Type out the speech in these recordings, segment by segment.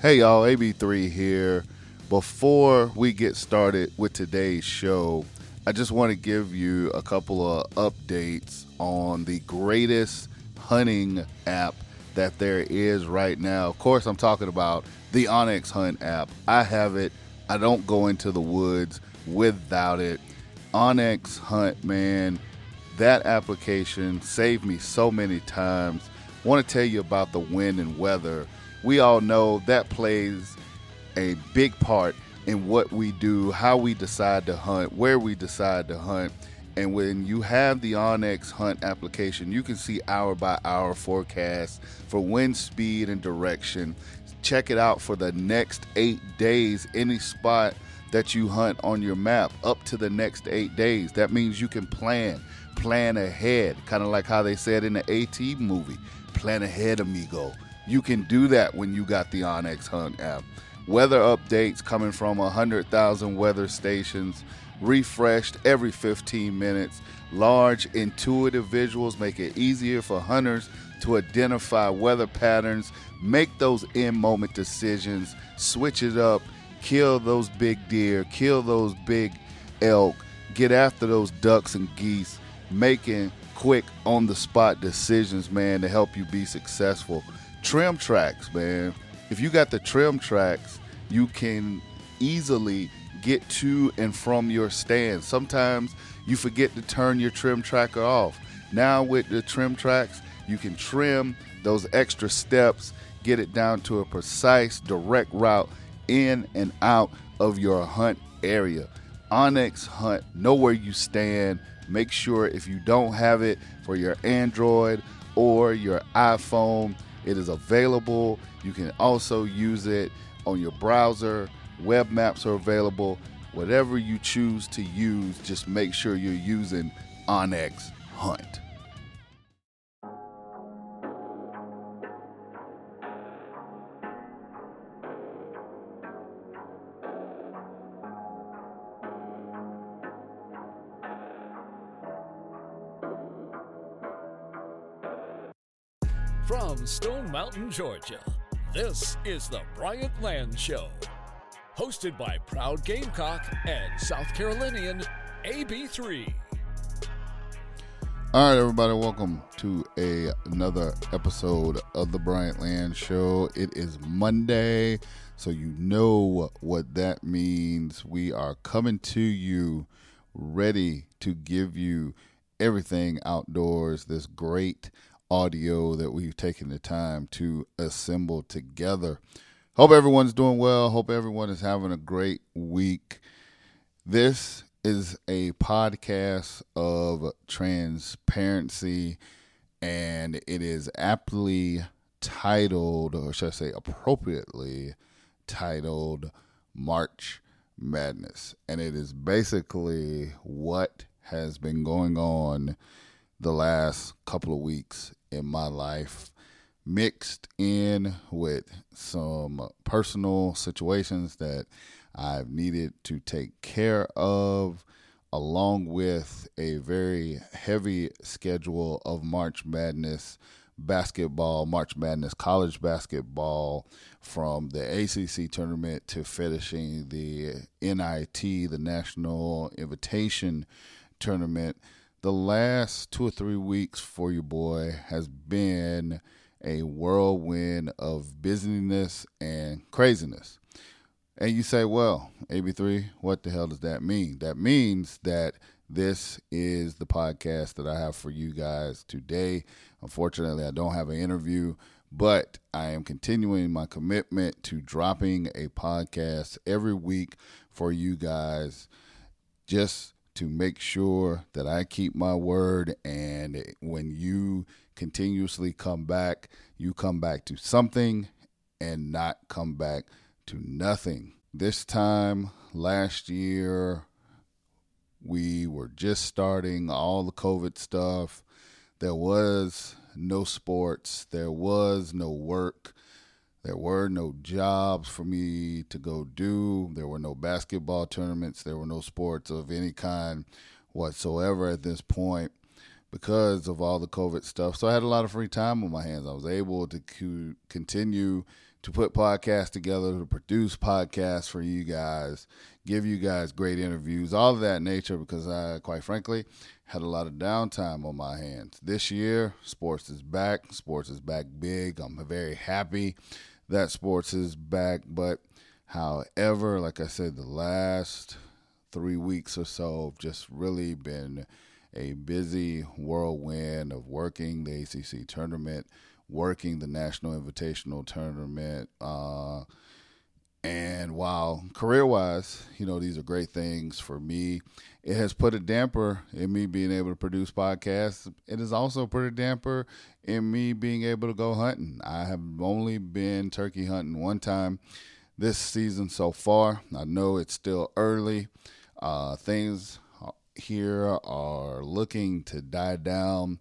Hey y'all, AB3 here. Before we get started with today's show, I just want to give you a couple of updates on the greatest hunting app that there is right now. Of course, I'm talking about the onX Hunt app. I have it. I don't go into the woods without it. onX Hunt, man, that application saved me so many times. I want to tell you about the wind and weather. We all know that plays a big part in what we do, how we decide to hunt, where we decide to hunt. And when you have the onX Hunt application, you can see hour by hour forecasts for wind speed and direction. Check it out for the next eight days, any spot that you hunt on your map up to the next eight days. That means you can plan, plan ahead, kind of like how they said in the AT movie plan ahead, amigo. You can do that when you got the onX Hunt app. Weather updates coming from 100,000 weather stations, refreshed every 15 minutes. Large, intuitive visuals make it easier for hunters to identify weather patterns, make those in moment decisions, switch it up, kill those big deer, kill those big elk, get after those ducks and geese, making quick on the spot decisions, man, to help you be successful. Trim tracks, man. If you got the trim tracks, you can easily get to and from your stand. Sometimes you forget to turn your trim tracker off. Now, with the trim tracks, you can trim those extra steps, get it down to a precise, direct route in and out of your hunt area. onX Hunt, know where you stand. Make sure if you don't have it for your Android or your iPhone, it is available. You can also use it on your browser. Web maps are available. Whatever you choose to use, just make sure you're using onX Hunt. From Stone Mountain, Georgia, this is the Bryant Land Show. Hosted by proud Gamecock and South Carolinian AB3. All right, everybody, welcome to a another episode of the Bryant Land Show. It is Monday, so you know what that means. We are coming to you ready to give you everything outdoors. This great audio that we've taken the time to assemble together. Hope everyone's doing well. Hope everyone is having a great week. This is a podcast of transparency, and it is aptly titled, or should I say appropriately titled, March Madness. And it is basically what has been going on the last couple of weeks in my life, mixed in with some personal situations that I've needed to take care of, along with a very heavy schedule of March Madness basketball, March Madness college basketball, from the ACC tournament to finishing the NIT, the National Invitation Tournament the last two or three weeks for your boy has been a whirlwind of busyness and craziness. And you say, well, AB3, what the hell does that mean? That means that this is the podcast that I have for you guys today. Unfortunately, I don't have an interview, but I am continuing my commitment to dropping a podcast every week for you guys. Just to make sure that I keep my word. And when you continuously come back, you come back to something and not come back to nothing. This time last year, we were just starting all the COVID stuff. There was no sports, there was no work. There were no jobs for me to go do. There were no basketball tournaments. There were no sports of any kind whatsoever at this point because of all the COVID stuff. So I had a lot of free time on my hands. I was able to continue to put podcasts together, to produce podcasts for you guys, give you guys great interviews, all of that nature, because I, quite frankly, had a lot of downtime on my hands. This year, sports is back. Sports is back big. I'm very happy that sports is back. But, however, like I said, the last three weeks or so have just really been a busy whirlwind of working the ACC tournament, working the National Invitational Tournament. Uh, and while career wise, you know, these are great things for me, it has put a damper in me being able to produce podcasts. It has also put a damper in me being able to go hunting. I have only been turkey hunting one time this season so far. I know it's still early. Uh, things here are looking to die down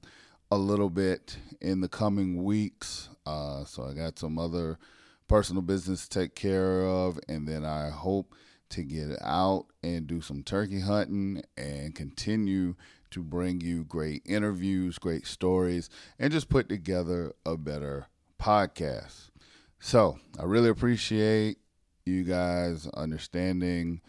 a little bit in the coming weeks. Uh, so I got some other personal business to take care of, and then I hope to get out and do some turkey hunting and continue to bring you great interviews, great stories, and just put together a better podcast. So I really appreciate you guys understanding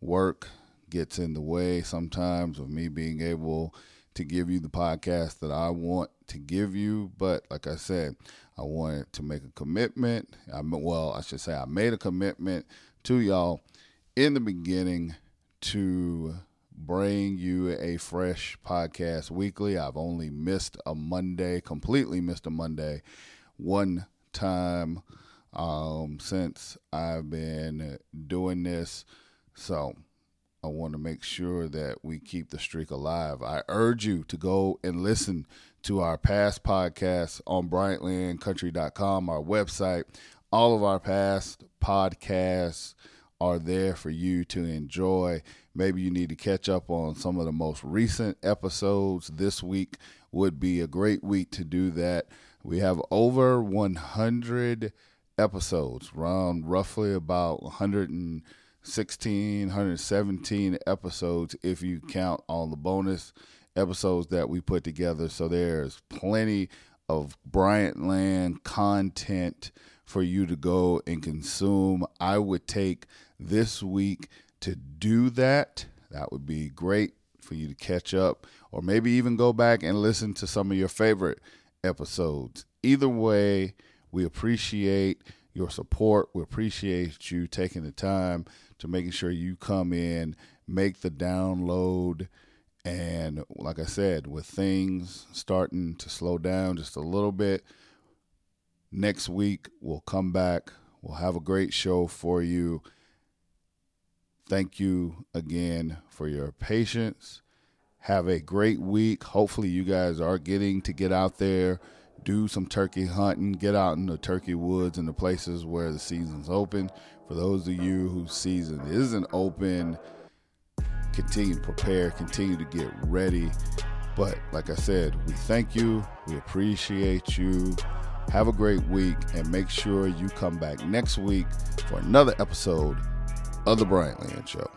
work gets in the way sometimes of me being able to give you the podcast that I want to give you. But like I said, I wanted to make a commitment. I well, I should say I made a commitment to y'all in the beginning to bring you a fresh podcast weekly. I've only missed a Monday, completely missed a Monday, one time um, since I've been doing this. So I want to make sure that we keep the streak alive. I urge you to go and listen to our past podcasts on BryantLandCountry.com, our website. All of our past podcasts are there for you to enjoy. Maybe you need to catch up on some of the most recent episodes. This week would be a great week to do that. We have over 100 episodes, around roughly about 100 and 16, 117 episodes if you count all the bonus episodes that we put together. So there's plenty of Bryant Land content for you to go and consume. I would take this week to do that. That would be great for you to catch up or maybe even go back and listen to some of your favorite episodes. Either way, we appreciate your support. We appreciate you taking the time to making sure you come in, make the download. And like I said, with things starting to slow down just a little bit, next week we'll come back. We'll have a great show for you. Thank you again for your patience. Have a great week. Hopefully, you guys are getting to get out there, do some turkey hunting, get out in the turkey woods and the places where the season's open. For those of you whose season isn't open, continue to prepare, continue to get ready. But like I said, we thank you, we appreciate you. Have a great week and make sure you come back next week for another episode of The Bryant Land Show.